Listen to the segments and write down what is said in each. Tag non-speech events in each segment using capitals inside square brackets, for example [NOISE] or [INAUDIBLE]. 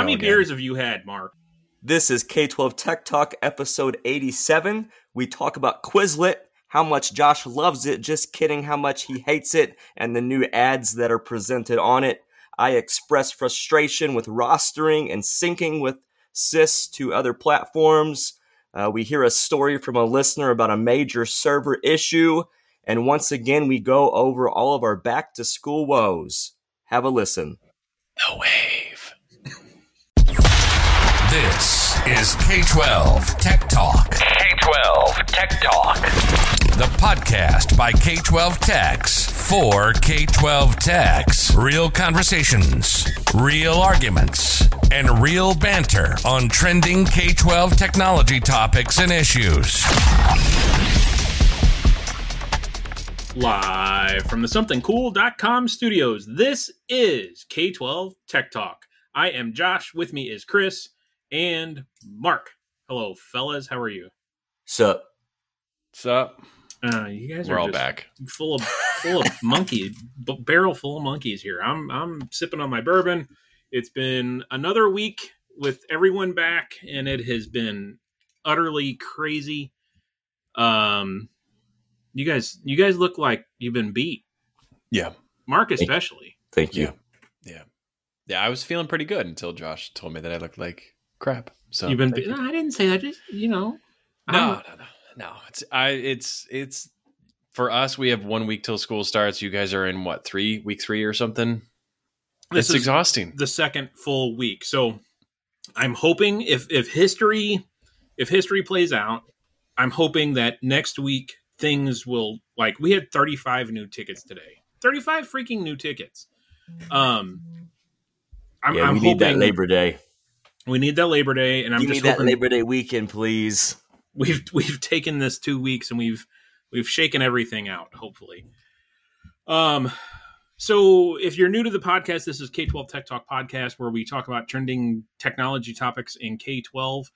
How many again. beers have you had, Mark? This is K 12 Tech Talk, episode 87. We talk about Quizlet, how much Josh loves it, just kidding, how much he hates it, and the new ads that are presented on it. I express frustration with rostering and syncing with SIS to other platforms. Uh, we hear a story from a listener about a major server issue. And once again, we go over all of our back to school woes. Have a listen. The wave. This is K 12 Tech Talk, K 12 Tech Talk. the podcast by K 12 Techs for K 12 Techs. Real conversations, real arguments, and real banter on trending K 12 technology topics and issues. Live from the somethingcool.com studios. This is K12 Tech Talk. I am Josh. With me is Chris and Mark. Hello, fellas. How are you? So, What's up? Uh, you guys We're are all just back. full of full of [LAUGHS] monkey b- barrel full of monkeys here. I'm I'm sipping on my bourbon. It's been another week with everyone back, and it has been utterly crazy. Um, you guys, you guys look like you've been beat. Yeah. Mark especially. thank you. Yeah. Yeah, I was feeling pretty good until Josh told me that I looked like crap. So You've been. thank you. no, I didn't say that. Just you know. No, no, no, no. It's I it's it's for us, we have one week till school starts. You guys are in what, three, week three or something? This it's is exhausting. the second full week. So I'm hoping if if history if history plays out, I'm hoping that next week things will like we had 35 new tickets today. 35 freaking new tickets. Um I'm, yeah, I'm we hoping need that Labor Day. We need that Labor Day and I'm Give me just that Labor Day weekend, please. we've [LAUGHS] we've taken this two weeks and we've we've shaken everything out hopefully. Um so if you're new to the podcast this is k12 tech talk podcast where we talk about trending technology topics in k12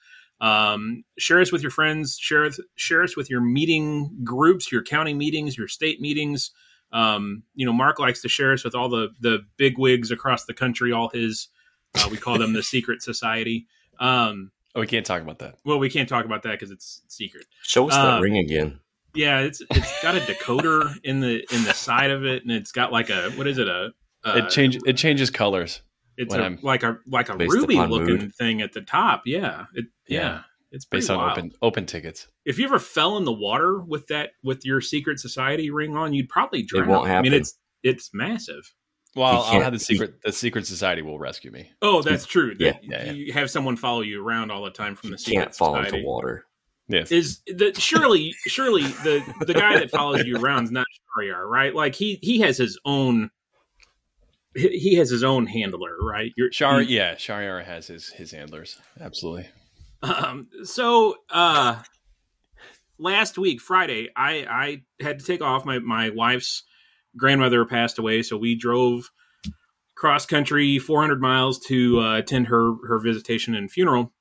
um, share us with your friends share share us with your meeting groups your county meetings your state meetings. Um, you know mark likes to share us with all the the big wigs across the country all his uh, we call them the secret society um, Oh, we can't talk about that. well we can't talk about that because it's secret Show us that Um, ring again. yeah, it's it's got a decoder in the in the side of it, and it's got like a what is it a? a it change it changes colors. It's when a, I'm- like a like a ruby looking mood. thing at the top. Yeah, it yeah, Yeah. it's based on wild. open open tickets. If you ever fell in the water with that with your secret society ring on, you'd probably drown. It won't happen. I mean, it's it's massive. Well, I'll have the he- secret the secret society will rescue me. Oh, that's true. Yeah. Yeah, yeah. You have someone follow you around all the time from the secret society. Can't fall society. into water. Yes. is the [LAUGHS] surely surely the the guy that follows you around is not Shariar, right? Like he he has his own he he has his own handler, right? You're, Shar he- yeah, Shariara has his his handlers. Absolutely. um, so uh last week Friday, I I had to take off. My my wife's grandmother passed away, so we drove cross country 400 miles to uh, attend her her visitation and funeral.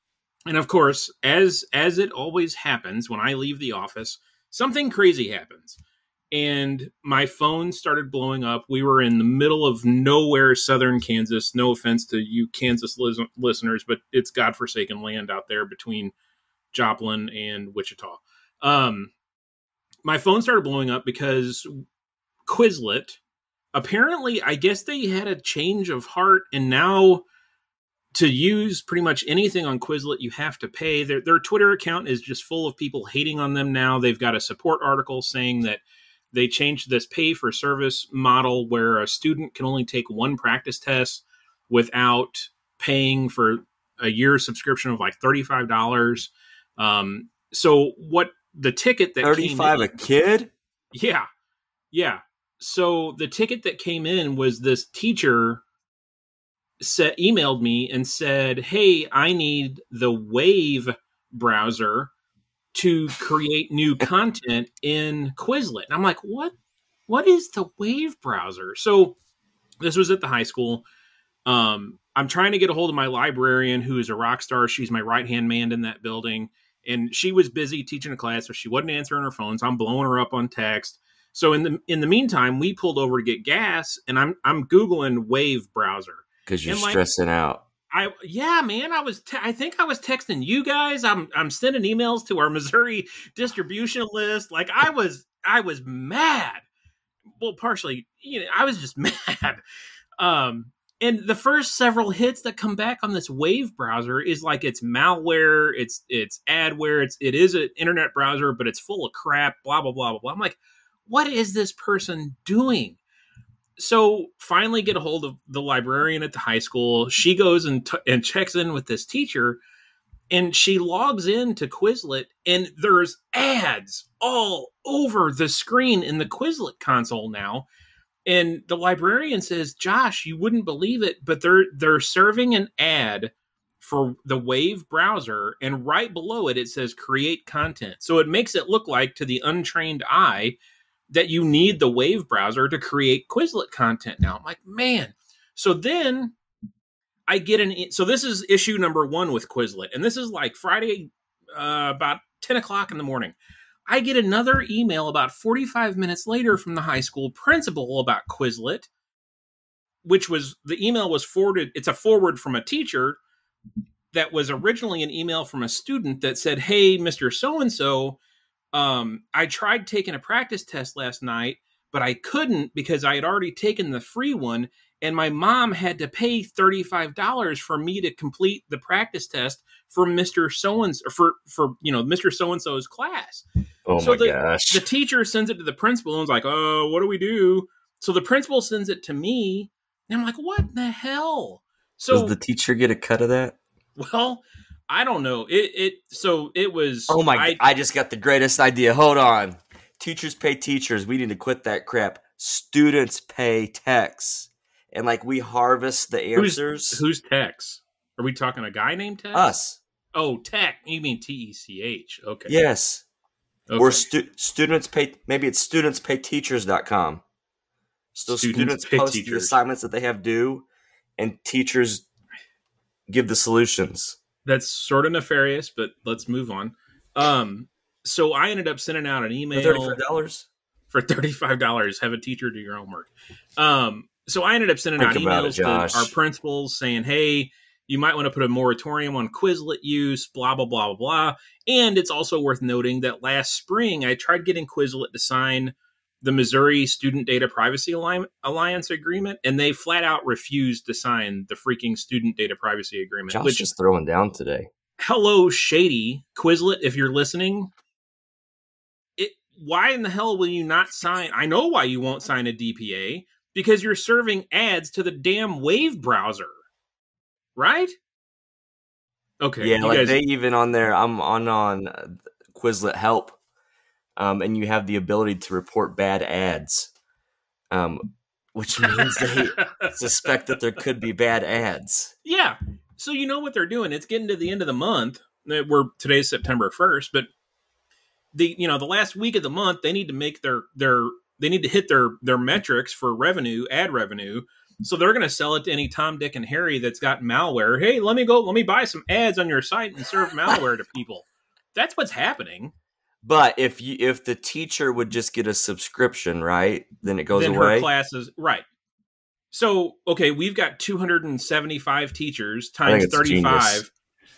And of course, as as it always happens when I leave the office, something crazy happens. And my phone started blowing up. We were in the middle of nowhere, southern Kansas. No offense to you Kansas lis- listeners, but it's godforsaken land out there between Joplin and Wichita. Um, my phone started blowing up because Quizlet, apparently, I guess they had a change of heart, and now to use pretty much anything on Quizlet, you have to pay. Their their Twitter account is just full of people hating on them now. They've got a support article saying that they changed this pay for service model where a student can only take one practice test without paying for a year subscription of like $35. Um, so what the ticket that came 35 in- a kid? yeah. Yeah. So the ticket that came in was this teacher said emailed me and said, "Hey, I need the Wave browser to create new content in Quizlet." And I'm like, "What? What is the Wave browser?" So this was at the high school. Um, I'm trying to get a hold of my librarian, who is a rock star. She's my right hand man in that building, and she was busy teaching a class, so she wasn't answering her phone. So I'm blowing her up on text. So in the in the meantime, we pulled over to get gas, and I'm I'm googling Wave browser. Because you're like, stressing out. I yeah, man. I was. Te- I think I was texting you guys. I'm. I'm sending emails to our [LAUGHS] Missouri distribution list. Like I was. I was mad. Well, partially, you know, I was just [LAUGHS] mad. Um, and the first several hits that come back on this Wave browser is like it's malware, it's it's adware, it's it is an internet browser, but it's full of crap. Blah blah blah blah blah. I'm like, what is this person doing? so finally get a hold of the librarian at the high school. She goes and, t- and checks in with this teacher and she logs in to quizlet and there's ads all over the screen in the quizlet console now. And the librarian says josh you wouldn't believe it but they're they're serving an ad for the wave browser and right below it it says create content. So it makes it look like to the untrained eye that you need the Wave browser to create Quizlet content now. I'm like, man. So then I get an. So this is issue number one with Quizlet, and this is like Friday, uh, about 10 o'clock in the morning. I get another email about 45 minutes later from the high school principal about Quizlet, which was the email was forwarded. It's a forward from a teacher that was originally an email from a student that said, Hey, Mr. So and so, um, I tried taking a practice test last night, but I couldn't because I had already taken the free one, and my mom had to pay thirty-five dollars for me to complete the practice test for Mister So and for for you know Mister So and so's class. Oh So my the- gosh. The teacher sends it to the principal and is like, "Oh, what do we do?" So the principal sends it to me, and I'm like, "What the hell?" So Does the teacher get a cut of that? well, I don't know. It it so it was. Oh my! I, I, just got the greatest idea. Hold on. Teachers pay teachers. We need to quit that crap. Students pay techs, and like we harvest the answers. Who's techs? Are we talking a guy named Tex? us? Oh, Tech. You mean T E C H? Okay. Yes. Okay. Or stu- students pay. Maybe it's studentspayteachers.com. So Students students, pay post the assignments that they have due, and teachers give the solutions. That's sort of nefarious, but let's move on. Um, so I ended up sending out an For email thirty-five dollars. for thirty-five dollars. Have a teacher do your homework. Um, so I ended up sending Think out about it, emails to our principals saying, "Hey, you might want to put a moratorium on Quizlet use." Blah blah blah blah blah. And it's also worth noting that last spring I tried getting Quizlet to sign the Missouri Student Data Privacy Alliance agreement, and they flat out refused to sign the freaking Student Data Privacy Agreement. Josh which is throwing down today. hello shady quizlet if you're listening it why in the hell will you not sign i know why you won't sign a dpa because you're serving ads to the damn wave browser right okay yeah, you like guys- they even on there. I'm on on uh, Quizlet Help, um, and you have the ability to report bad ads, um, which means they [LAUGHS] suspect that there could be bad ads. yeah. So you know what they're doing. It's getting to the end of the month. Uh, we're today's september 1st but the you know the last week of the month they need to make their their they need to hit their their metrics for revenue ad revenue. So they're going to sell it to any tom dick and harry that's got malware. Hey let me go let me buy some ads on your site and serve malware to people. That's what's happening But if you if the teacher would just get a subscription, right, then it goes then away. her classes right so okay we've got 275 teachers times 35 genius.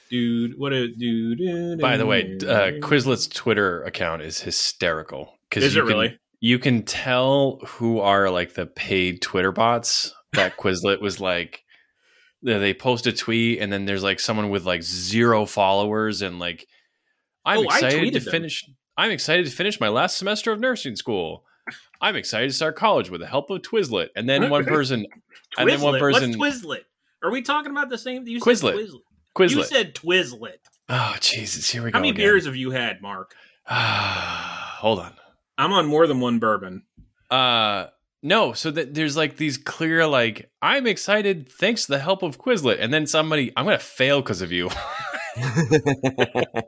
dude what a dude By the way, uh, Quizlet's Twitter account is hysterical. Because is you it can, really You can tell who are like the paid Twitter bots. That [LAUGHS] Quizlet was like, they they post a tweet and then there's like someone with like zero followers and like, I'm Oh, excited to them. finish. I'm excited to finish my last semester of nursing school. I'm excited to start college with the help of Twizlet. And then one [LAUGHS] person, and then one person, What's Twizlet? Are we talking about the same? You Quizlet. Said Quizlet. Quizlet. You said Twizlet. oh Jesus, here we go. How many again. beers have you had, Mark? [SIGHS] Hold on. I'm on more than one bourbon. Uh no, so that there's like these clear like I'm excited thanks to the help of Quizlet, and then somebody I'm gonna fail because of you. [LAUGHS] [LAUGHS]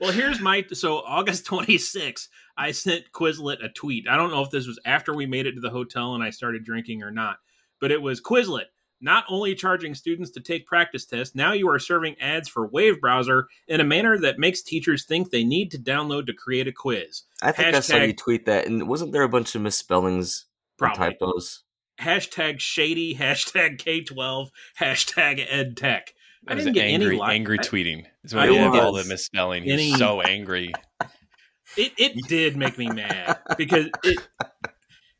Well, here's my so August [LAUGHS] 26th, I sent Quizlet a tweet. I don't know if this was after we made it to the hotel and I started drinking or not, but it was Quizlet. Not only charging students to take practice tests, now you are serving ads for Wave browser in a manner that makes teachers think they need to download to create a quiz. I think I saw you tweet that, and wasn't there a bunch of misspellings, Probably. typos? hashtag shady, hashtag K12, hashtag ed tech. I was didn't get angry, any li- angry I- tweeting. Is I what he didn't did all the misspelling. He any- was so angry. [LAUGHS] It it did make me mad because it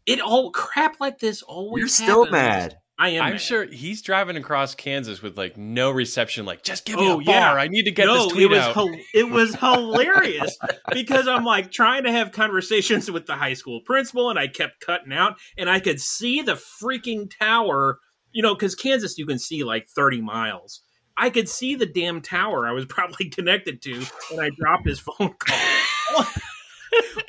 it all crap like this always. You're still happens. mad. I am. I'm mad. sure he's driving across Kansas with like no reception. Like, just give me Oh, a yeah. I need to get no, this tweet it was out. hil- it was [LAUGHS] hilarious because I'm like trying to have conversations with the high school principal, and I kept cutting out, and I could see the freaking tower. You know, because Kansas, you can see like 30 miles. I could see the damn tower I was [LAUGHS] probably connected to when I dropped his phone call. [LAUGHS]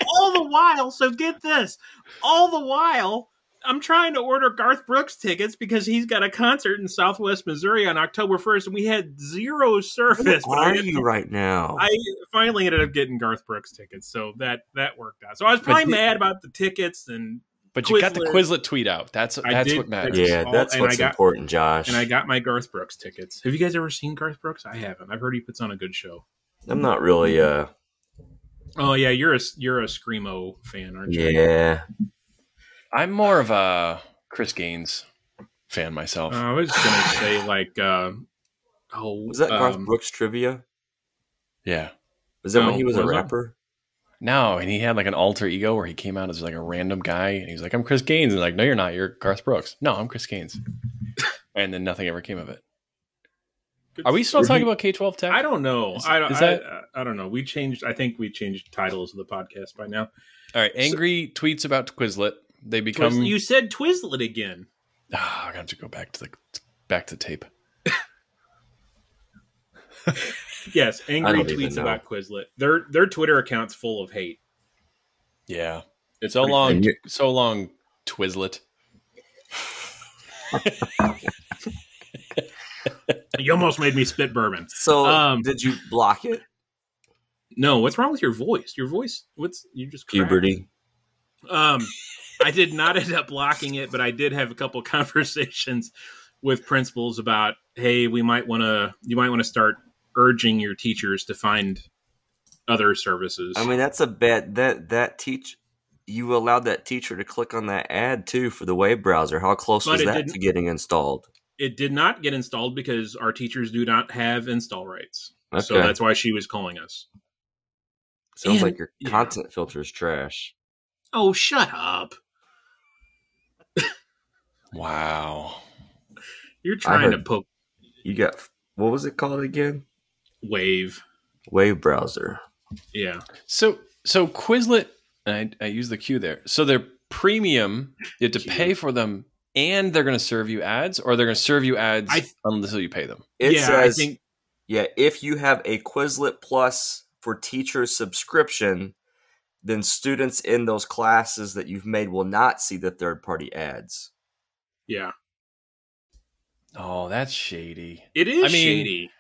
all the while, so get this, all the while. I'm trying to order Garth Brooks tickets because he's got a concert in Southwest Missouri on October 1st, and we had zero service. Where are you [LAUGHS] right now? I finally ended up getting Garth Brooks tickets, so that that worked out. So I was probably did- mad about the tickets, and but you got the Quizlet. Quizlet tweet out. That's I that's did- what matters. yeah, all- that's and what's I got- important, Josh. and I got my Garth Brooks tickets. Have you guys ever seen Garth Brooks? I haven't. I've heard he puts on a good show. I'm not really uh Oh yeah, you're a you're a screamo fan, aren't you? yeah. I'm more of a Chris Gaines fan myself. Uh, I was gonna say like, uh, oh, Was that Garth um, Brooks trivia? yeah. Was that when he was a was it? rapper? No, and he had like an alter ego where he came out as like a random guy, and he's like, "I'm Chris Gaines," and like, "No, you're not. You're Garth Brooks." No, I'm Chris Gaines. [LAUGHS] and then nothing ever came of it. Are we still talking about K12 Tech? I don't know. Is- I don't. that- I, I don't know. We changed. I think we changed titles of the podcast by now. All right, angry tweets about Quizlet. They become. You said Twizzlet again. Ah, I'm gonna have to go back to the back to tape. [LAUGHS] Yes, angry tweets about Quizlet. Their their Twitter account's full of hate. Yeah, It's so long, so long, Twizlet. [LAUGHS] You almost made me spit bourbon. So Um, did you block it? No, what's wrong with your voice? Your voice, what's you just cracked. Puberty. Um, I did not end up blocking it, but I did have a couple [LAUGHS] conversations with principals about, hey, we might want to, you might want to start urging your teachers to find other services. I mean, that's a bad that that teach. You allowed that teacher to click on that ad too for the web browser. How close But was that to getting installed? it did not get installed because our teachers do not have install rights. So that's why she was calling us. Sounds and- like your yeah. content filter is trash. Oh, shut up. Wow. You're trying to poke You got what was it called again? Wave. Wave browser. Yeah. So so Quizlet, and I, I use the Q there. So they're premium. You have to Q. pay for them, and they're going to serve you ads, or they're going to serve you ads I- until you pay them. It yeah, says I think yeah, if you have a Quizlet Plus for teacher subscription, then students in those classes that you've made will not see the third party ads. yeah. Oh, that's shady. It is I mean, shady.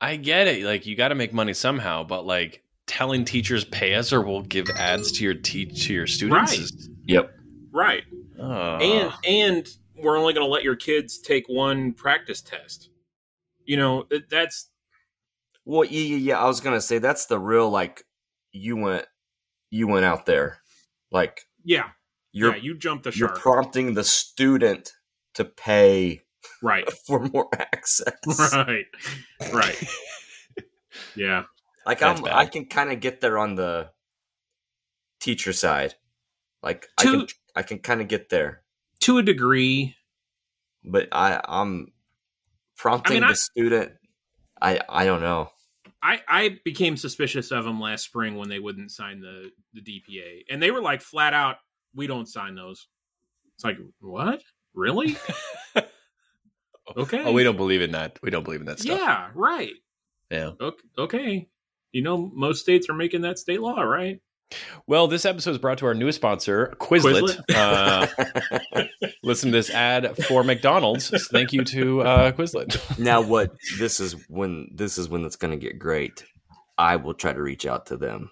I get it. Like you got to make money somehow, but like telling teachers pay us or we'll give ads to your te- to your students. Right. is- Yep. Right. Oh. and and we're only going to let your kids take one practice test. You know, that's Well, yeah, yeah, yeah. I was gonna say that's the real like you went you went out there. Like yeah. you're yeah, you jumped the you're prompting the student to pay right. [LAUGHS] for more access. Right. Right. [LAUGHS] yeah. Like That's I'm bad. I can kind of get there on the teacher side. Like I can I can kind of get there. To a degree, But I I'm prompting I- the student I I don't know. I, I became suspicious of them last spring when they wouldn't sign the, the DPA. And they were like flat out, we don't sign those. It's like, what? Really? [LAUGHS] Okay. Oh, we don't believe in that. We don't believe in that stuff. Yeah, right. Yeah. Okay. okay. You know, most states are making that state law, right? Well, this episode is brought to our newest sponsor, Quizlet. Uh, [LAUGHS] listen to this ad for McDonald's. Thank you to uh, Quizlet. [LAUGHS] now what this is when this is when it's going to get great. I will try to reach out to them.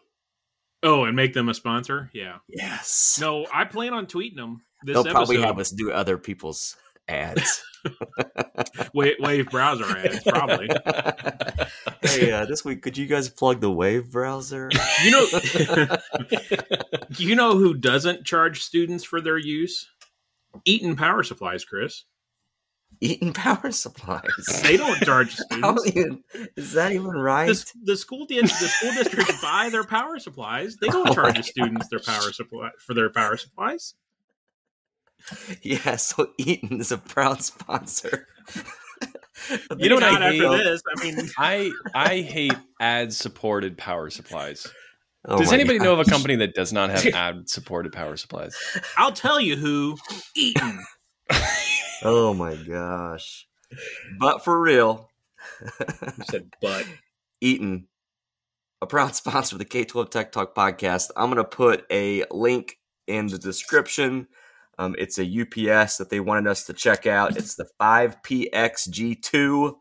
Oh, and make them a sponsor? Yeah. Yes. No, I plan on tweeting them. This They'll probably have us do other people's ads. [LAUGHS] Wave, wave browser ads, probably. [LAUGHS] hey, uh, this week could you guys plug the Wave browser? You know, [LAUGHS] you know who doesn't charge students for their use? Eaton Power Supplies, Chris. Eaton Power Supplies. They don't charge students. even, is that even right? The, the school the, the school districts buy their power supplies. They don't Oh charge the students their power supply for their power supplies. [LAUGHS] Yeah, so Eaton is a proud sponsor. [LAUGHS] You know what I Not after this. I mean, [LAUGHS] I I hate ad supported power supplies. Oh does my anybody know of a company that does not have ad supported power supplies? I'll tell you who Eaton. Oh my gosh. But for real, You said, but Eaton, a proud sponsor of the K12 Tech Talk podcast. I'm going to put a link in the description. Um, it's a UPS that they wanted us to check out. It's the 5PXG2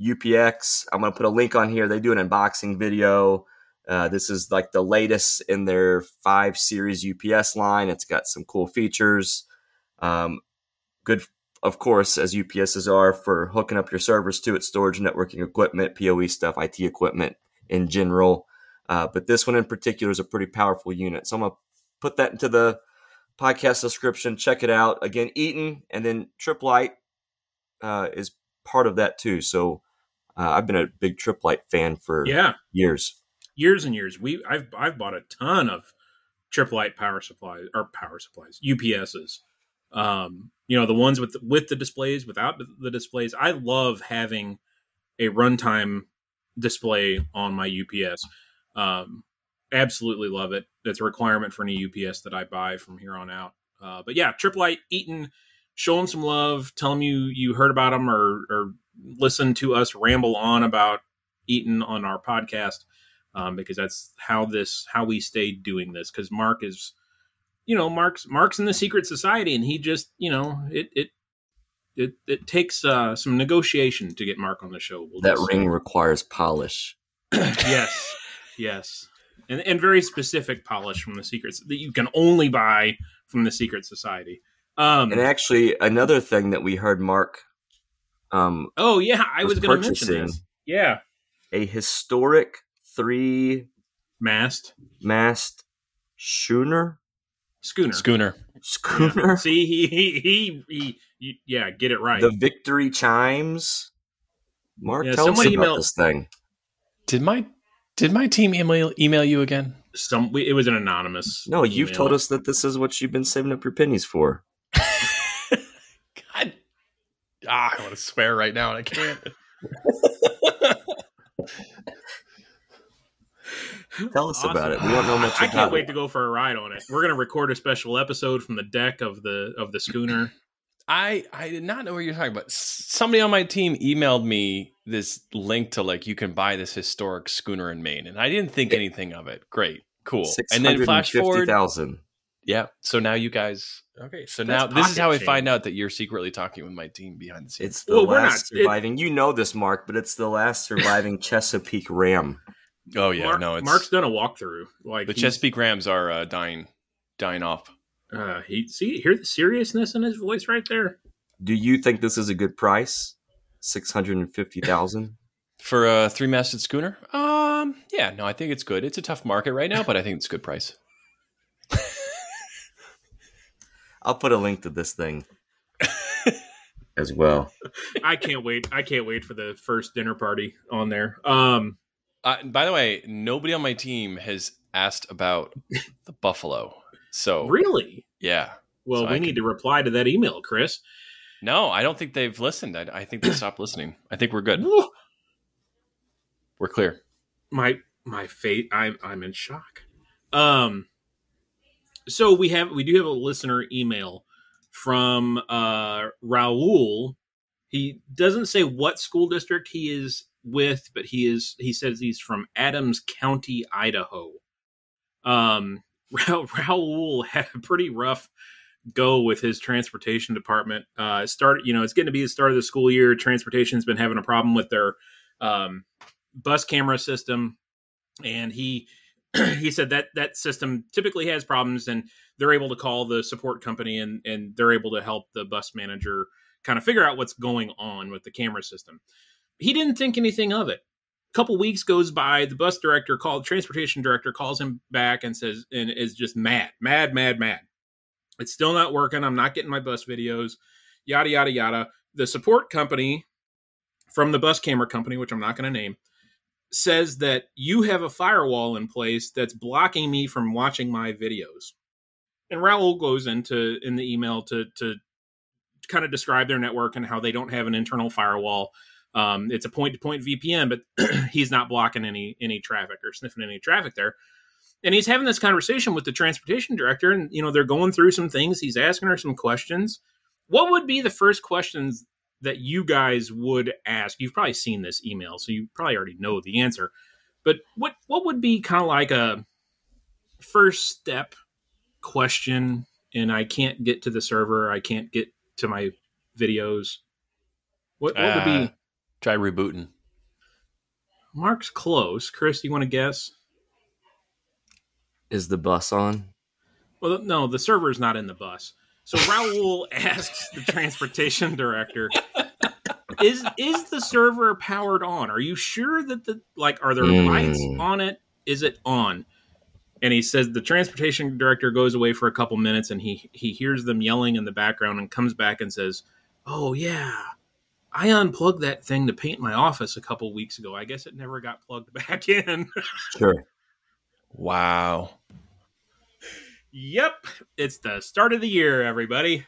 UPS. I'm going to put a link on here. They do an unboxing video. Uh, this is like the latest in their 5 series UPS line. It's got some cool features. Um, good, of course, as UPSs are for hooking up your servers to it, storage, networking equipment, PoE stuff, IT equipment in general. Uh, but this one in particular is a pretty powerful unit. So I'm going to put that into the podcast description. Check it out. Again, Eaton and then Tripp Lite uh, is part of that too. So uh, I've been a big Tripp Lite fan for yeah, years. years and years. We I've I've bought a ton of Tripp Lite power supplies or power supplies UPSs. Um, you know the ones with with the displays, without the- the displays. I love having a runtime display on my UPS. Um, absolutely love it. It's a requirement for any UPS that I buy from here on out. Uh, but yeah, Tripp Lite Eaton, show them some love. Tell them you you heard about them or or listen to us ramble on about Eaton on our podcast um, because that's how this how we stayed doing this. Because Mark is, you know, Mark's Mark's in the secret society, and he just you know it it it, it takes uh, some negotiation to get Mark on the show. We'll That ring requires polish. [COUGHS] yes, yes, and and very specific polish from the secrets that you can only buy from the secret society. Um, And actually, another thing that we heard Mark, um, oh yeah, I was was going to mention this. Yeah, a historic three mast mast schooner schooner. Schooner. schooner. See, he he, he he he yeah, get it right. The victory chimes. Mark, Yeah, tell us about emailed- this thing. Did my did my team email email you again? Some we, it was an anonymous. No, you've email. told us that this is what you've been saving up your pennies for. [LAUGHS] God. Ah, I want to swear right now and I can't. [LAUGHS] Tell us Awesome. about it. We don't know much about it. I can't wait it. to go for a ride on it. We're gonna record a special episode from the deck of the of the schooner. I I did not know what you're talking about. Somebody on my team emailed me this link to like you can buy this historic schooner in Maine, and I didn't think anything of it. Great, cool. And then flash forward, 650,000. yeah. So now you guys, okay. So now this is how I find out that you're secretly talking with my team behind the scenes. It's the Well, last not- it- surviving. you know this, Mark, but it's the last [LAUGHS] surviving Chesapeake Ram. oh yeah, Mark- no, it's Mark's done a walkthrough. Like the he's- Chesapeake Rams are uh, dying, dying off. Uh, he see hear the seriousness in his voice right there. Do you think this is a good price? Six hundred and fifty thousand. [LAUGHS] For a three masted schooner? Um, yeah, no, I think it's good. It's a tough market right now, but I think it's a good price. [LAUGHS] I'll put a link to this thing as well. I can't wait. I can't wait for the first dinner party on there. Um, Uh, by the way, nobody on my team has asked about the buffalo. So really? yeah, Well, So we I need can- to reply to that email, Chris. no, I don't think they've listened. I, I think they stopped listening. I think we're good. Woo! We're clear. my my fate i'm i'm in shock um so we have we do have a listener email from uh raul he doesn't say what school district he is with but he is he says he's from adams county idaho um Ra- [LAUGHS] raul had a pretty rough go with his transportation department. Uh start you know it's getting to be the start of the school year. Transportation's been having a problem with their um bus camera system. And he [CLEARS THROAT] he said that that system typically has problems and they're able to call the support company and and they're able to help the bus manager kind of figure out what's going on with the camera system. He didn't think anything of it couple weeks goes by the bus director called transportation director calls him back and says and is just mad mad mad mad It's still not working. I'm not getting my bus videos. Yada yada yada. The support company from the bus camera company, which I'm not going to name, says that you have a firewall in place that's blocking me from watching my videos. And Raul goes into in the email to to kind of describe their network and how they don't have an internal firewall. Um, it's a point to point VPN, but [CLEARS THROAT] he's not blocking any any traffic or sniffing any traffic there. And he's having this conversation with the transportation director, and you know they're going through some things. He's asking her some questions. What would be the first questions that you guys would ask? You've probably seen this email, so you probably already know the answer. But what what would be kind of like a first step question? And I can't get to the server. I can't get to my videos. What, what would Uh, be Try rebooting. Mark's close? Chris, you want to guess? Is the bus on? Well, no, the server's not in the bus. So Raul [LAUGHS] asks the transportation director, "Is is the server powered on? Are you sure that the like are there Mm. lights on it? Is it on?" And he says the transportation director goes away for a couple minutes and he he hears them yelling in the background and comes back and says, "Oh yeah, I unplugged that thing to paint my office a couple weeks ago. I guess it never got plugged [LAUGHS] back in." Sure. Wow. yep, it's the start of the year, everybody.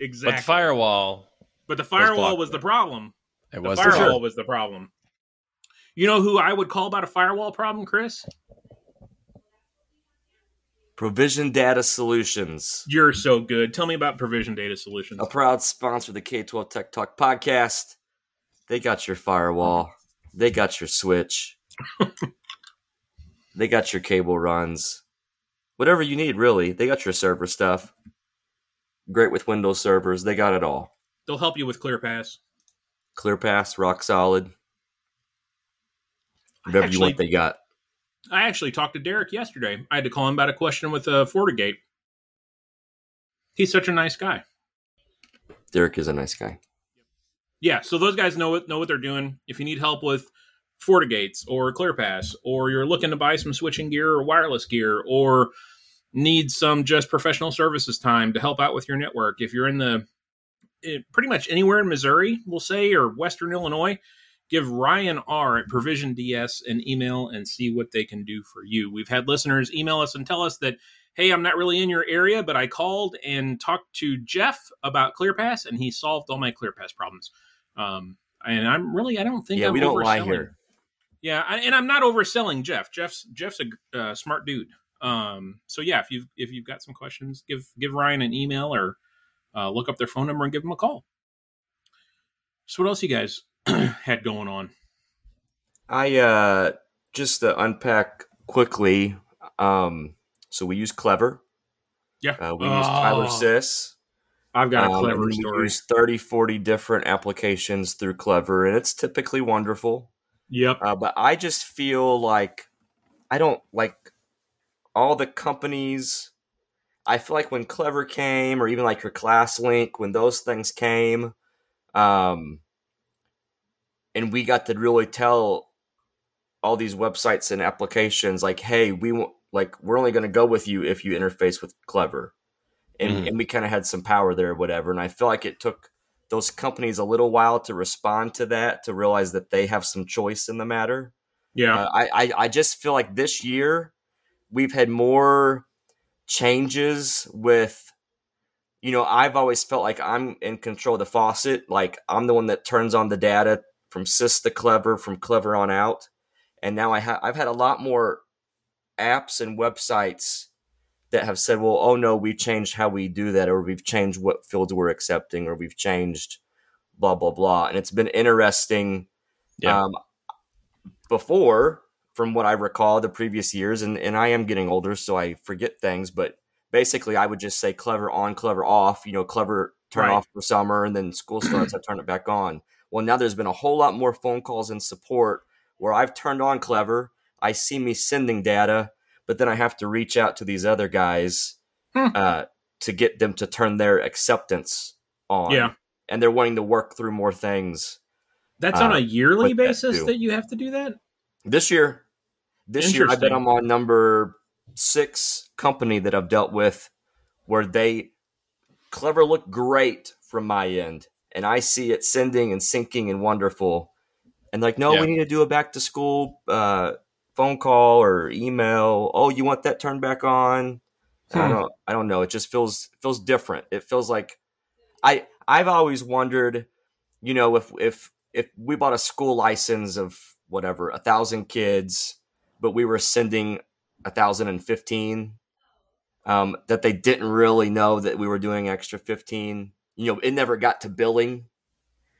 Exactly. But the firewall, But the firewall blocked. was the problem. it was The firewall the was the problem. You know who I would call about a firewall problem, Chris? Provision Data Solutions, You're so good. Tell me about Provision Data Solutions. a proud sponsor of the K 12 Tech Talk podcast. They got your firewall, they got your switch, [LAUGHS] they got your cable runs, whatever you need, really. They got your server stuff. Great with Windows servers, they got it all. They'll help you with ClearPass. ClearPass, rock solid. Whatever you want, they got. I actually talked to Derek yesterday. I had to call him about a question with uh, FortiGate. He's such a nice guy. Derek is a nice guy. Yeah, so those guys know what know what they're doing. If you need help with FortiGates or ClearPass, or you're looking to buy some switching gear or wireless gear, or need some just professional services time to help out with your network, if you're in the eh, pretty much anywhere in Missouri, we'll say, or Western Illinois, give Ryan R at Provision DS an email and see what they can do for you. We've had listeners email us and tell us that, hey, I'm not really in your area, but I called and talked to Jeff about ClearPass, and he solved all my ClearPass problems. Um, and I'm really, I don't think Yeah, I'm we don't lie here. Yeah, I, and I'm not overselling Jeff. Jeff's Jeff's a uh, smart dude. Um, so yeah, if you've if you've got some questions, give give Ryan an email or uh, look up their phone number and give them a call. So what else you guys [CLEARS THROAT] had going on? I uh just to unpack quickly. Um, so we use Clever. Yeah, Uh, we use Tyler Oh, SIS. I've got a Um, clever and we use 30, 40 different applications through Clever, and it's typically wonderful. Yep. Uh, but I just feel like I don't like all the companies. I feel like when Clever came, or even like your Class Link, when those things came, um, and we got to really tell all these websites and applications, like, hey, we want, like, we're only going to go with you if you interface with Clever, and Mhm. and we kind of had some power there, or whatever. And I feel like it took those companies a little while to respond to that, to realize that they have some choice in the matter. Yeah. Uh, I, I I just feel like this year we've had more changes with you know I've always felt like I'm in control of the faucet like I'm the one that turns on the data from SIS to clever from clever on out and now I have I've had a lot more apps and websites that have said well oh no we've changed how we do that or we've changed what fields we're accepting or we've changed blah blah blah and it's been interesting Yeah. um, before from what I recall the previous years, and, and I am getting older, so I forget things, but basically I would just say clever on, clever off, you know, clever turn Right. off for summer, and then school starts, I turn it back on. Well, now there's been a whole lot more phone calls and support where I've turned on clever. I see me sending data, but then I have to reach out to these other guys Hmm. uh, to get them to turn their acceptance on. Yeah. And they're wanting to work through more things. That's on uh, a yearly with that basis that you have to do that. This year, this year, I bet. I'm on number six company that I've dealt with where they clever look great from my end, and I see it sending and syncing and wonderful, and like, no, Yeah. we need to do a back to school uh, phone call or email. Oh, you want that turned back on? I Hmm. don't. I don't know. It just feels feels different. It feels like I I've always wondered, you know, if if if we bought a school license of whatever a thousand kids, but we were sending a thousand and fifteen, um, that they didn't really know that we were doing extra fifteen. You know, it never got to billing,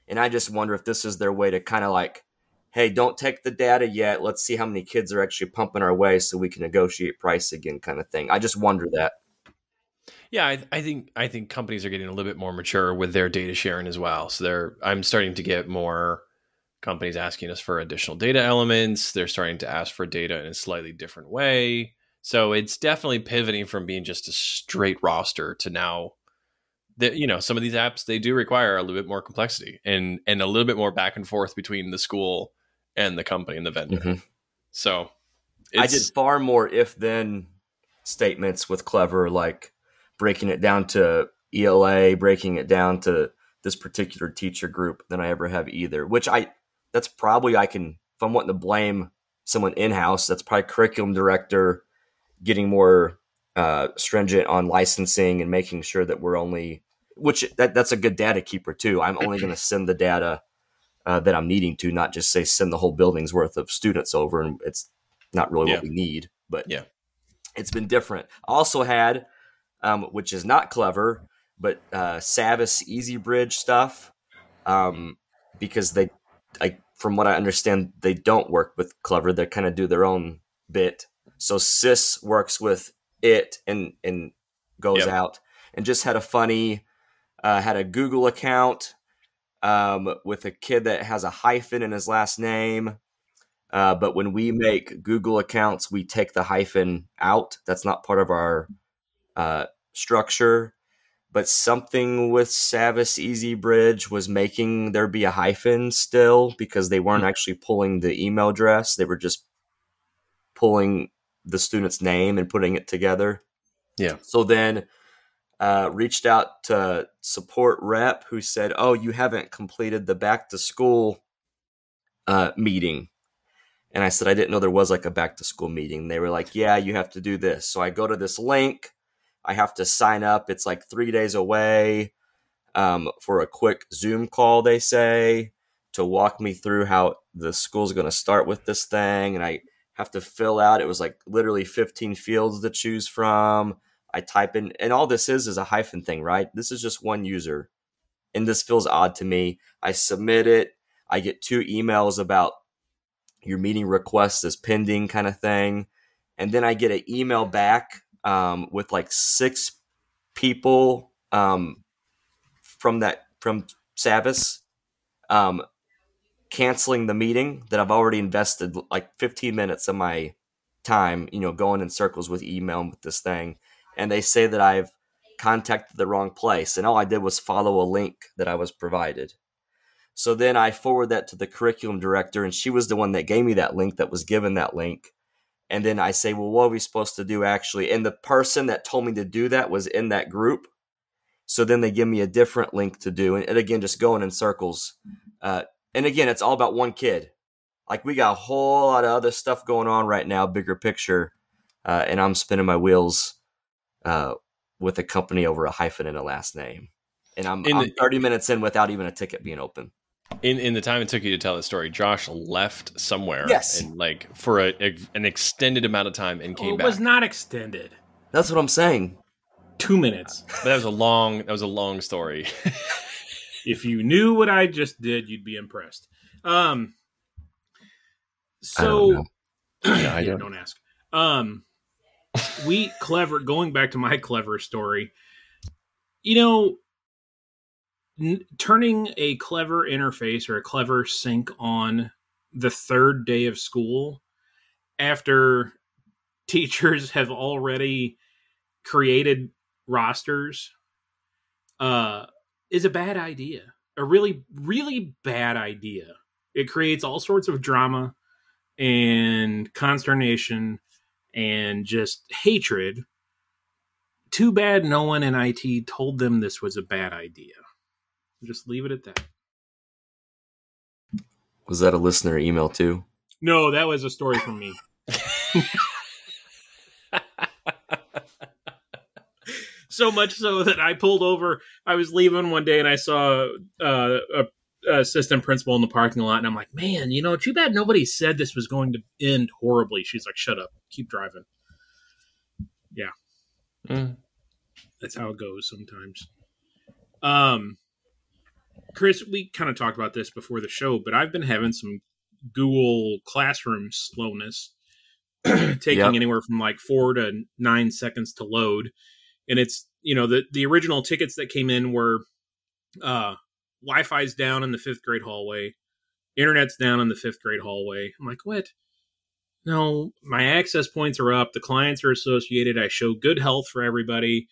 and I just wonder if this is their way to kind of like, hey, don't take the data yet. Let's see how many kids are actually pumping our way so we can negotiate price again, kind of thing. I just wonder that. Yeah, I, I think I think companies are getting a little bit more mature with their data sharing as well. So they're I'm starting to get more companies asking us for additional data elements. They're starting to ask for data in a slightly different way. So it's definitely pivoting from being just a straight roster to now that you know some of these apps they do require a little bit more complexity and and a little bit more back and forth between the school and the company and the vendor. Mhm. So I did far more if then statements with clever, like breaking it down to ELA, breaking it down to this particular teacher group than I ever have either. Which I that's probably I can if I'm wanting to blame someone in house, that's probably curriculum director getting more uh, stringent on licensing and making sure that we're only which that, that's a good data keeper too. I'm only going to [CLEARS THROAT] send the data uh, that I'm needing to, not just say send the whole building's worth of students over, and it's not really Yeah. what we need. But Yeah. it's been different. Also had, um, which is not clever, but uh, Savvas Easy Bridge stuff, um, because they, I from what I understand, they don't work with clever. They kind of do their own bit. So SIS works with it and and goes Yep. out and just had a funny, uh, had a Google account um, with a kid that has a hyphen in his last name. Uh, but when we make Google accounts, we take the hyphen out. That's not part of our uh, structure. But something with Savvas Easy Bridge was making there be a hyphen still because they weren't actually pulling the email address. They were just pulling the student's name and putting it together. Yeah. So then uh, reached out to support rep who said, "Oh, you haven't completed the back to school uh, meeting." And I said, "I didn't know there was like a back to school meeting." They were like, "Yeah, you have to do this." So I go to this link. I have to sign up. It's like three days away um, for a quick Zoom call. They say to walk me through how the school's going to start with this thing, and I have to fill out. It was like literally 15 fields to choose from. I type in, and all this is is a hyphen thing, right? This is just one user. And this feels odd to me. I submit it. I get two emails about your meeting request is pending kind of thing. And then I get an email back um, with like six people um, from that, from Savvas um, canceling the meeting that I've already invested like 15 minutes of my time, you know, going in circles with email with this thing. And they say that I've contacted the wrong place. And all I did was follow a link that I was provided. So then I forward that to the curriculum director, and she was the one that gave me that link that was given that link. And then I say, well, what are we supposed to do actually? And the person that told me to do that was in that group. So then they give me a different link to do. And, and again, just going in circles. Uh, and again, it's all about one kid. Like we got a whole lot of other stuff going on right now, bigger picture. Uh, and I'm spinning my wheels uh, with a company over a hyphen and a last name. And I'm, In I'm the- 30 minutes in without even a ticket being open. in in the time it took you to tell the story, Josh left somewhere, Yes. and like for a, a- an extended amount of time and came Well, it back. was not extended. That's what I'm saying. Two minutes. but that was a long that was a long story. [LAUGHS] if you knew what I just did, you'd be impressed. Um. So know. [CLEARS THROAT] Yeah, I don't- don't ask. Um, we clever. Going back to my clever story, you know, n- turning a clever interface or a clever sync on the third day of school after teachers have already created rosters uh is a bad idea a really really bad idea it creates all sorts of drama and consternation and just hatred too bad no one in IT told them this was a bad idea. Just leave it at that. Was that a listener email too? No, that was a story from me. [LAUGHS] so much so that I pulled over. I was leaving one day and I saw uh, a, a assistant principal in the parking lot, and I'm like, "Man, you know, too bad nobody said this was going to end horribly." She's like, "Shut up, keep driving." Yeah, Mm. that's how it goes sometimes. Um, Chris, we kind of talked about this before the show, but I've been having some Google Classroom slowness, [CLEARS THROAT] taking Yep. anywhere from like four to nine seconds to load. And it's you know the the original tickets that came in were uh, Wi-Fi's down in the fifth grade hallway, internet's down in the fifth grade hallway. I'm like, what? No, my access points are up. The clients are associated. I show good health for everybody.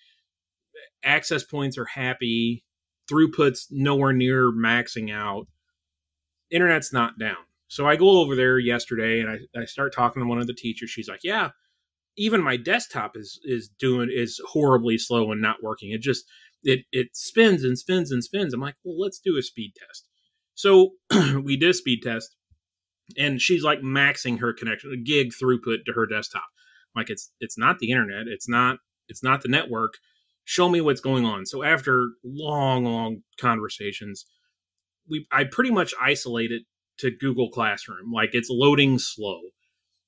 Access points are happy. Throughput's nowhere near maxing out. Internet's not down. So I go over there yesterday and I, I start talking to one of the teachers. She's like, Yeah, even my desktop is is doing is horribly slow and not working. It just it it spins and spins and spins. I'm like, well, let's do a speed test. So [CLEARS THROAT] we did a speed test and she's like maxing her connection, a gig throughput to her desktop. I'm like it's it's not the internet, it's not it's not the network. Show me what's going on. So after long, long conversations, we I pretty much isolate it to Google Classroom. Like it's loading slow.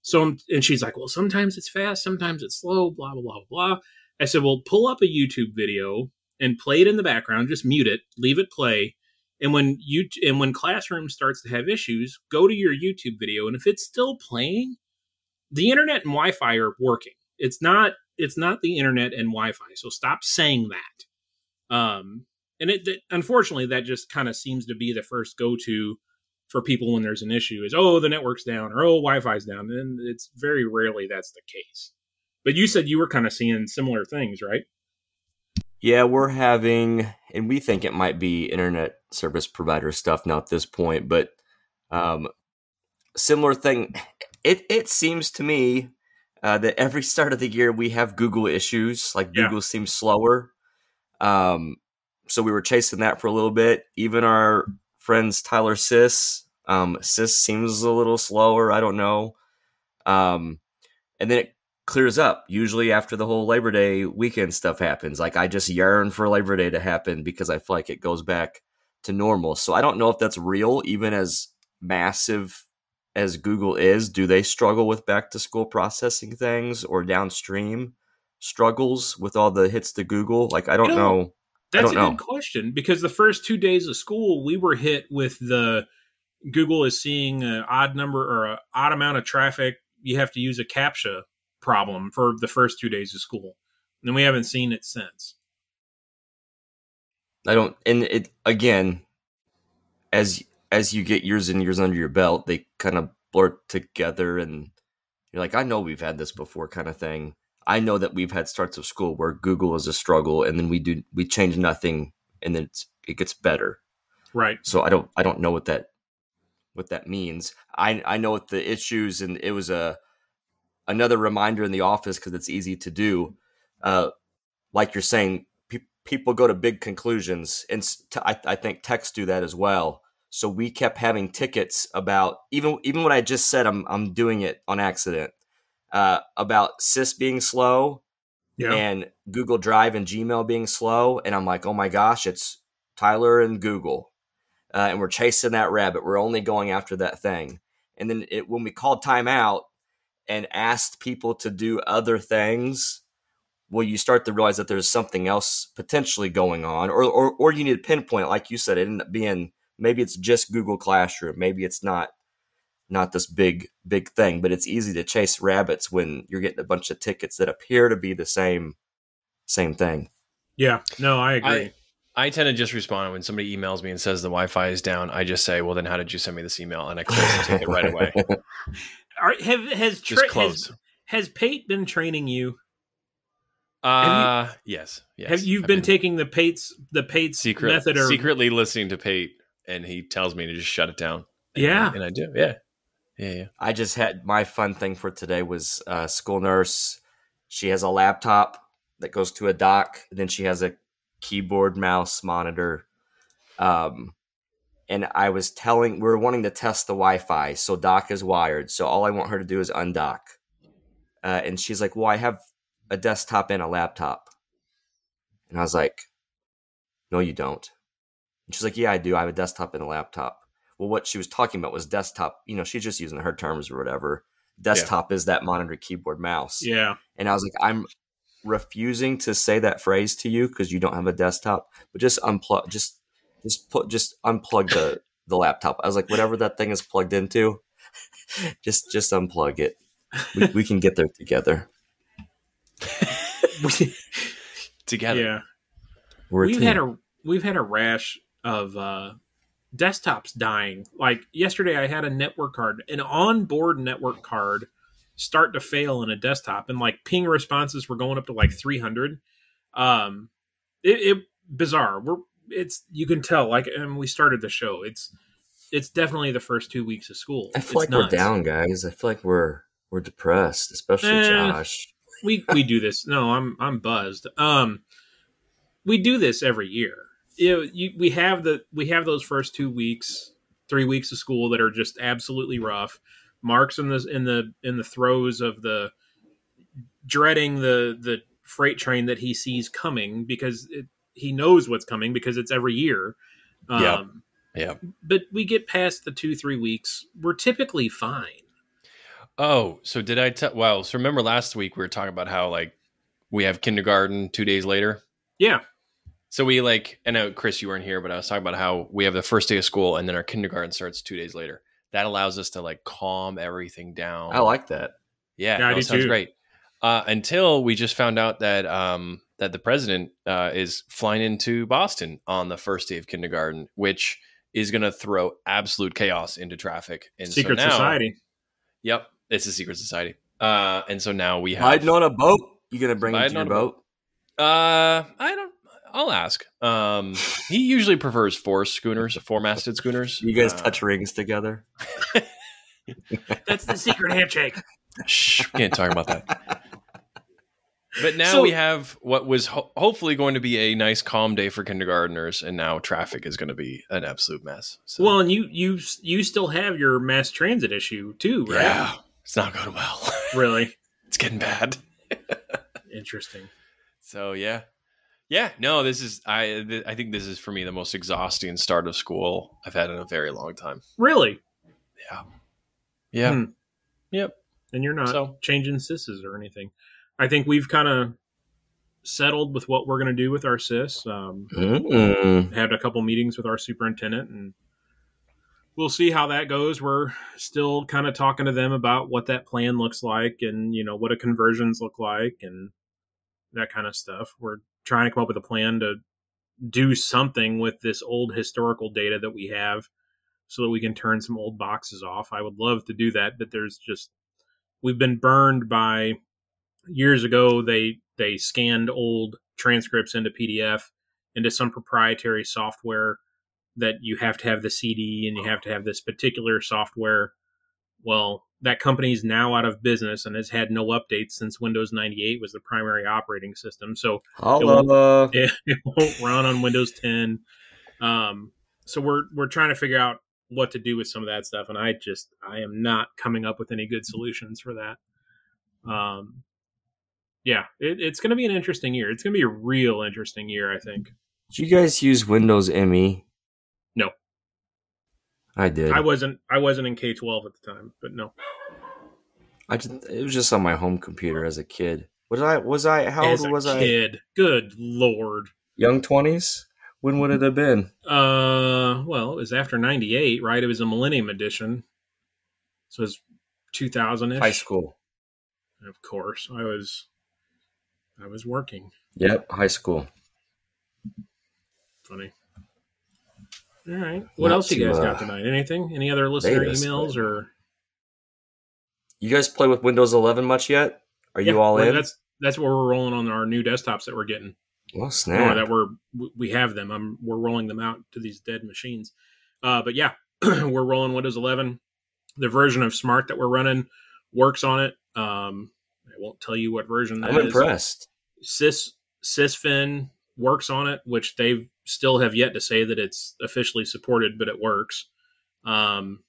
So and she's like, well, sometimes it's fast, sometimes it's slow, blah blah blah blah. I said, well, pull up a YouTube video and play it in the background. Just mute it, leave it play, and when you and when Classroom starts to have issues, go to your YouTube video, and if it's still playing, the internet and Wi-Fi are working. It's not it's not the internet and Wi-Fi. So stop saying that. Um, and it that, unfortunately that just kind of seems to be the first go-to for people when there's an issue is oh the network's down or oh Wi-Fi's down, and it's very rarely that's the case. But you said you were kind of seeing similar things, right? Yeah, we're having, and we think it might be internet service provider stuff now at this point, but um, similar thing. It it seems to me uh, that every start of the year we have Google issues. Like Yeah. Google seems slower. Um, so we were chasing that for a little bit. Even our friends Tyler SIS, um, SIS seems a little slower. I don't know. Um, and then it clears up usually after the whole Labor Day weekend stuff happens. Like I just yearn for Labor Day to happen because I feel like it goes back to normal. So I don't know if that's real, even as massive as Google is. Do they struggle with back to school processing things or downstream struggles with all the hits to Google? Like I don't You know, know. That's a don't good question because the first two days of school, we were hit with the Google is seeing an odd number or an odd amount of traffic. You have to use a CAPTCHA problem for the first two days of school. And we haven't seen it since. I don't and it again as as you get years and years under your belt, they kind of blur together and you're like, I know we've had this before kind of thing. I know that we've had starts of school where Google is a struggle and then we do we change nothing and then it's, it gets better. Right. So I don't I don't know what that what that means. I I know what the issues and it was a another reminder in the office because it's easy to do. Uh, like you're saying, pe- people go to big conclusions, and t- I, I think techs do that as well. So we kept having tickets about even even what I just said I'm I'm doing it on accident uh, about SIS being slow Yeah. and Google Drive and Gmail being slow, and I'm like, oh my gosh, it's Tyler and Google, uh, and we're chasing that rabbit. We're only going after that thing. And then it, when we called timeout and asked people to do other things, well, you start to realize that there's something else potentially going on, or or, or you need to pinpoint like you said. It ended up being maybe it's just Google Classroom, maybe it's not not this big big thing, but it's easy to chase rabbits when you're getting a bunch of tickets that appear to be the same same thing. yeah. No, I agree. I, I tend to just respond when somebody emails me and says the Wi-Fi is down. I just say, "Well, then how did you send me this email?" And I close the ticket right away. [LAUGHS] Are, have has tra- has, has Pate been training you? Uh, yes, yes. have you I've been, taking the Pate's the Pate's secret, method or secretly listening to Pate, and he tells me to just shut it down. And- Yeah. and I do. Yeah, yeah, yeah. I just had my fun thing for today was uh, school nurse. She has a laptop that goes to a dock. And then she has a keyboard, mouse, monitor. Um, and I was telling, we were wanting to test the Wi-Fi, so dock is wired. So all I want her to do is undock. Uh, and she's like, "Well, I have a desktop and a laptop." And I was like, "No, you don't." And she's like, "Yeah, I do. I have a desktop and a laptop." Well, what she was talking about was desktop. You know, she's just using her terms or whatever. Desktop is that monitor, keyboard, mouse. Yeah. And I was like, I'm refusing to say that phrase to you because you don't have a desktop. But just unplug, just just put, just unplug the the laptop. I was like, whatever that thing is plugged into, [LAUGHS] just just unplug it. We, we can get there together. [LAUGHS] Together. Yeah. We're we've team. had a we've had a rash of uh desktops dying. Like yesterday I had a network card, an onboard network card start to fail in a desktop and like ping responses were going up to like 300. Um it, it bizarre. We're it's you can tell like and we started the show. It's it's definitely the first 2 weeks of school. I feel It's like we're down, guys. I feel like we're we're depressed, especially Eh. Josh. we we do this. No, I'm I'm buzzed. Um, we do this every year. You, know, you we have the we have those first two weeks, three weeks of school that are just absolutely rough. Mark's in the in the in the throes of the dreading the the freight train that he sees coming because it, he knows what's coming because it's every year. Um, Yep. Yep. But we get past the two three weeks, we're typically fine. Oh, so did I tell? Well, so remember last week we were talking about how like we have kindergarten two days later. Yeah, So we like, and know Chris, you weren't here, but I was talking about how we have the first day of school and then our kindergarten starts two days later. That allows us to like calm everything down. I like that. Yeah, Yeah, I no, sounds too. great. Uh, until we just found out that um, that the president uh, is flying into Boston on the first day of kindergarten, which is going to throw absolute chaos into traffic. And so secret now- society. Yep, it's a secret society. Uh, and so now we have. Hiding on a boat. You gonna bring him to your boat. boat? Uh, I don't. I'll ask. Um, he usually prefers four schooners, four-masted schooners. You guys Uh, touch rings together? [LAUGHS] That's the secret handshake. Shh, we can't talk about that. But now So- we have what was ho- hopefully going to be a nice, calm day for kindergartners, and now traffic is going to be an absolute mess. So, Well, and you you you still have your mass transit issue too, right? yeah, it's not going well. [LAUGHS] Really it's getting bad. [LAUGHS] interesting. So yeah, yeah. No, this is I. Th- I think this is for me the most exhausting start of school I've had in a very long time. Really, Yeah. Hmm. Yep. and you're not So- changing SIS's or anything. I think we've kind of settled with what we're going to do with our SIS. Um, had a couple meetings with our superintendent, and we'll see how that goes. We're still kind of talking to them about what that plan looks like, and you know what a conversions look like, and that kind of stuff. We're trying to come up with a plan to do something with this old historical data that we have so that we can turn some old boxes off. I would love to do that, but there's just we've been burned by years ago they they scanned old transcripts into PDF into some proprietary software that you have to have the CD and you have to have this particular software. Well, that company's now out of business and has had no updates since Windows 98 was the primary operating system. So it, [LAUGHS] it won't run on Windows 10. Um, so we're we're trying to figure out what to do with some of that stuff, and I just I am not coming up with any good solutions for that. Um, yeah, it, it's going to be an interesting year. It's going to be a real interesting year, I think. Did you guys use Windows ME? No. I did. I wasn't I wasn't in K twelve at the time, but no. I just, it was just on my home computer as a kid. Was I? Was I? How As old a was I? kid, good lord. Young twenties. When would it have been? Uh, well, it was after ninety eight, right? It was a Millennium Edition, so it was two thousand ish. High school. Of course, I was. I was working. Yep, high school. Funny. All right. What Not else you guys uh, got tonight? Anything? Any other listener beta emails or? You guys play with Windows 11 much yet? Are you all well, in? That's that's what we're rolling on our new desktops that we're getting. Oh or snap! that we're we have them. I'm we're rolling them out to these dead machines. Uh, but yeah, [CLEARS THROAT] we're rolling Windows 11. The version of Smart that we're running works on it. Um, I won't tell you what version that I'm is. impressed. Sys Sysfin works on it, which they still have yet to say that it's officially supported, but it works. Um,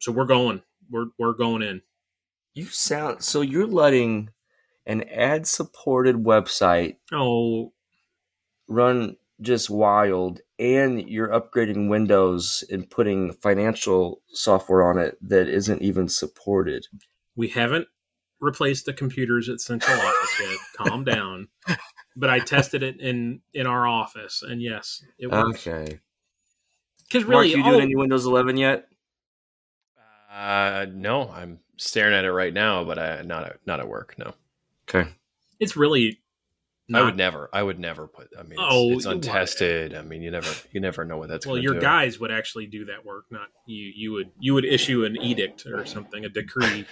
so we're going. We're we're going in. You sound so you're letting an ad supported website Oh, run just wild and you're upgrading Windows and putting financial software on it that isn't even supported. we haven't replaced the computers at central office yet. Calm [LAUGHS] down. But I tested it in in our office, and yes, it works. Okay. Because Mark, you all- doing any Windows 11 yet? Uh, no, I'm staring at it right now, but I not at, not at work. No, Okay. it's really. I would never. I would never put. I mean, it's, Oh, it's what? untested. I mean, you never you never know what that's. well, your do. guys would actually do that work, not you. You would you would issue an edict or something, a decree.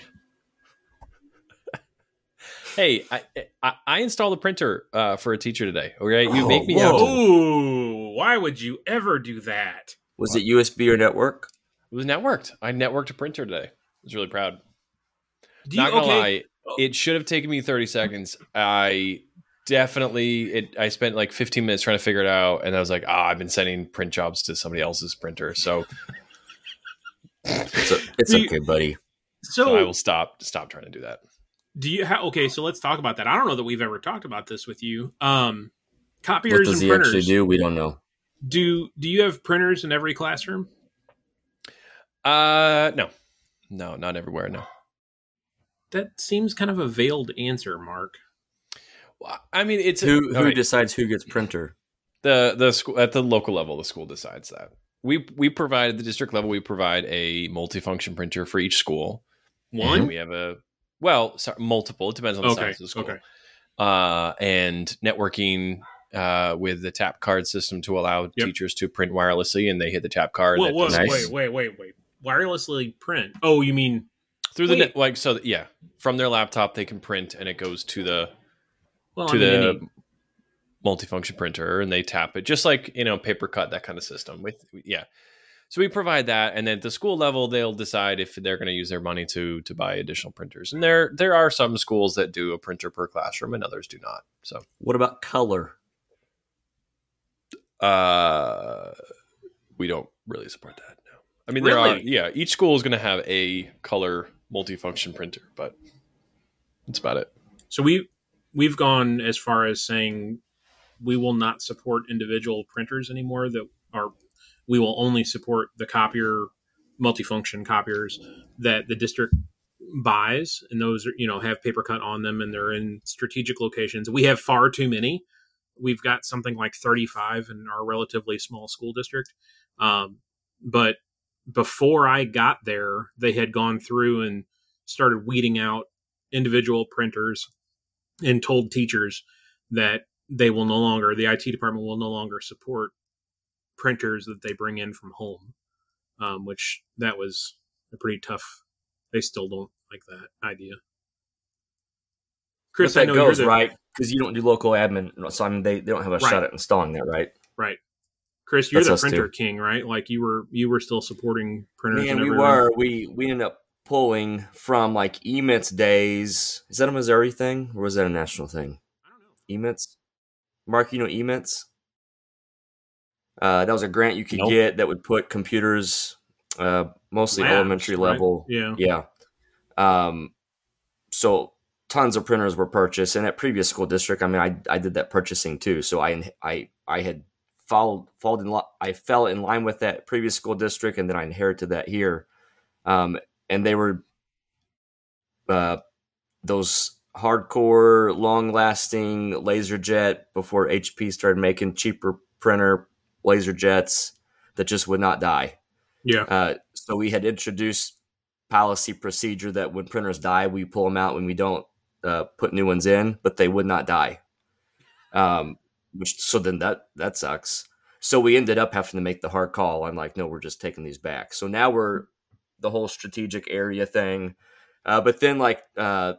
Hey, I, I I installed a printer uh, for a teacher today. Okay, you Oh, make me whoa. have to. Oh, why would you ever do that? Was it USB or network? It was networked. I networked a printer today. I was really proud. Do you, Not gonna okay, lie, it should have taken me 30 seconds. I definitely it I spent like 15 minutes trying to figure it out and I was like, ah, I've been sending print jobs to somebody else's printer. So, It's, a, it's you- okay, buddy. so, so I will stop stop trying to do that. Do you have okay? So let's talk about that. I don't know that we've ever talked about this with you. Um, What does and he printers. actually do? We don't know. Do do you have printers in every classroom? Uh no. No, not everywhere, no. That seems kind of a veiled answer, Mark. Well, I mean, it's Who who okay, decides who gets printer? the the school at the local level the school decides that. We we provide at the district level we provide a multifunction printer for each school. And One. we have a well, sorry, multiple. It depends on the Okay. size of the school. Okay. Uh, and networking uh, with the tap card system to allow Yep. teachers to print wirelessly, and they hit the tap card Whoa, whoa, Nice. wait, wait, wait, wait. Wirelessly print. Oh, you mean through the net, like so. that- Yeah, from their laptop they can print, and it goes to the well, to I mean, the any- multifunction printer, and they tap it just like you know PaperCut that kind of system. With yeah, so we provide that, and then at the school level they'll decide if they're going to use their money to to buy additional printers. And there there are some schools that do a printer per classroom, and others do not. So What about color? uh, we don't really support that. No, I mean there are yeah, each school is going to have a color multifunction printer, but that's about it. So we we've gone as far as saying we will not support individual printers anymore. That are we will only support the copier multifunction copiers that the district buys, and those are you know have PaperCut on them, and they're in strategic locations. We have far too many. We've got something like 35 in our relatively small school district. Um, but before I got there, they had gone through and started weeding out individual printers and told teachers that they will no longer the IT department will no longer support printers that they bring in from home, um, which that was a pretty tough. They still don't like that idea. Chris, but I that know goes the, right because you don't do local admin, so I mean they, they don't have a Right. shot at installing that, right? right. Chris, you're That's the printer too. king, right? Like you were, you were still supporting printers. Man, we were we we ended up pulling from like eMINTS days. Is that a Missouri thing or was that a national thing? I don't know. eMINTS, Mark, you know eMINTS. Uh, that was a grant you could Nope. get that would put computers, uh, mostly Labs, elementary right? level. Yeah. Yeah. Um, so tons of printers were purchased, and at previous school district, I mean, I I did that purchasing too. So I I I had followed followed in I fell in line with that previous school district, and then I inherited that here. Um, and they were uh those hardcore, long lasting LaserJet before HP started making cheaper printer laser jets that just would not die. Yeah. Uh, so we had introduced policy procedure that when printers die, we pull them out when we don't uh, put new ones in, but they would not die. Um, which so then that that sucks. So we ended up having to make the hard call. I'm like, no, we're just taking these back. So now we're the whole strategic area thing. Uh, but then like uh,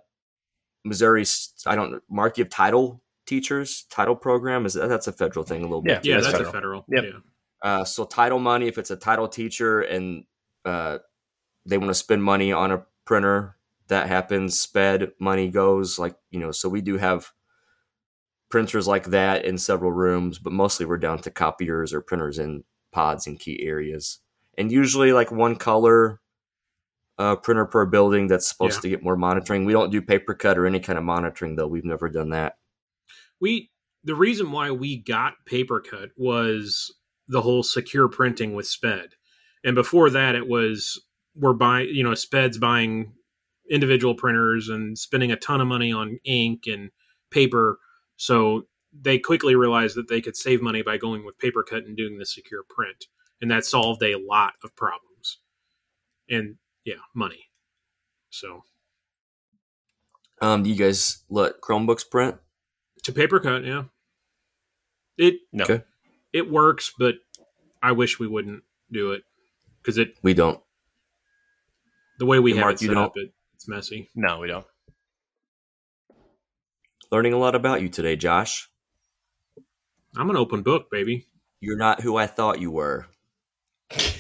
Missouri, I don't know, Mark, you have title teachers, title program is that, that's a federal thing a little Yeah. bit. Yeah, That's that's, federal. a federal. Yep. Yeah. Uh, so title money, if it's a title teacher and uh, they want to spend money on a printer, that happens. Sped money goes like you know. So we do have printers like that in several rooms, but mostly we're down to copiers or printers in pods in key areas. And usually like one color uh, printer per building that's supposed Yeah. to get more monitoring. We don't do PaperCut or any kind of monitoring though. We've never done that. We the reason why we got PaperCut was the whole secure printing with sped. And before that it was we're buying you know sped's buying individual printers and spending a ton of money on ink and paper. So they quickly realized that they could save money by going with PaperCut and doing the secure print. And that solved a lot of problems. And yeah money. So. Um, do you guys let Chromebooks print? To PaperCut yeah it No. Okay. it works but i wish we wouldn't do it because it We don't. the way we Yeah, have Mark, it you set don't? up it, it's messy No, we don't. Learning a lot about you today, Josh. i'm an open book baby You're not who I thought you were.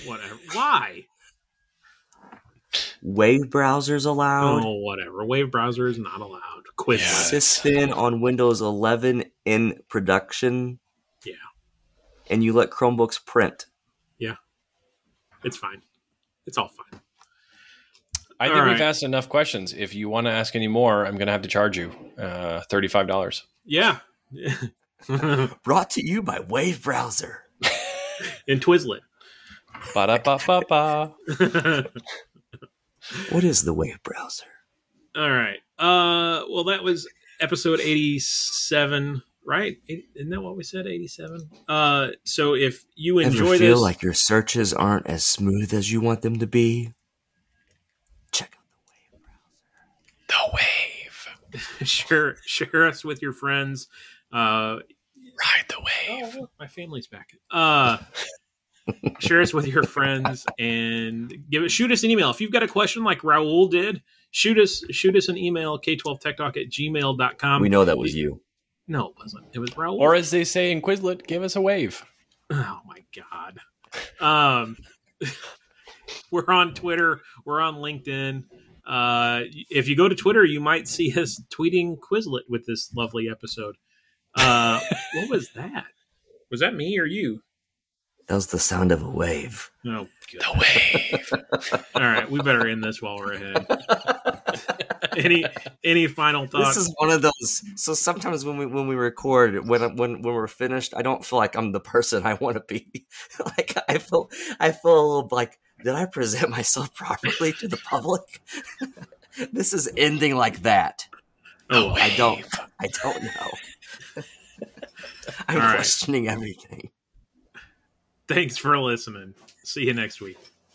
whatever why Wave browsers allowed. oh whatever wave browser is not allowed quizlet Yeah. Sysfin on Windows 11 in production. Yeah. And you let Chromebooks print. Yeah. It's fine it's all fine I All think we've asked enough questions. If you want to ask any more, I'm going to have to charge you uh, thirty-five dollars. yeah [LAUGHS] Brought to you by Wave Browser. [LAUGHS] in Twizzlet. Ba da ba ba ba. What is the Wave Browser? All right. Uh, well, that was episode eighty-seven, right? Isn't that what we said? Eighty-seven. Uh, so if you enjoy Ever feel this, like your searches aren't as smooth as you want them to be? Check out The wave. Browser. The Wave. [LAUGHS] share share us with your friends. Uh, Ride the wave. oh, look, my family's back. Uh, share us with your friends and give it. Shoot us an email if you've got a question like Raul did. Shoot us shoot us an email k12techtalk at gmail.com. We know that was you. No, it wasn't. It was Raul. Or as they say in Quizlet, give us a wave. Oh my god. Um [LAUGHS] we're on Twitter, we're on LinkedIn. Uh if you go to Twitter, you might see us tweeting Quizlet with this lovely episode. Uh [LAUGHS] what was that? Was that me or you? That was the sound of a wave. Oh The wave. [LAUGHS] All right, we better end this while we're ahead. [LAUGHS] any any final thoughts? This is one of those. So sometimes when we when we record, when when when we're finished, I don't feel like I'm the person I want to be. [LAUGHS] like I feel I feel a little like did I present myself [LAUGHS] properly to the public? this is ending like that. oh, I don't. I don't know. I'm All right. questioning everything. thanks for listening. See you next week.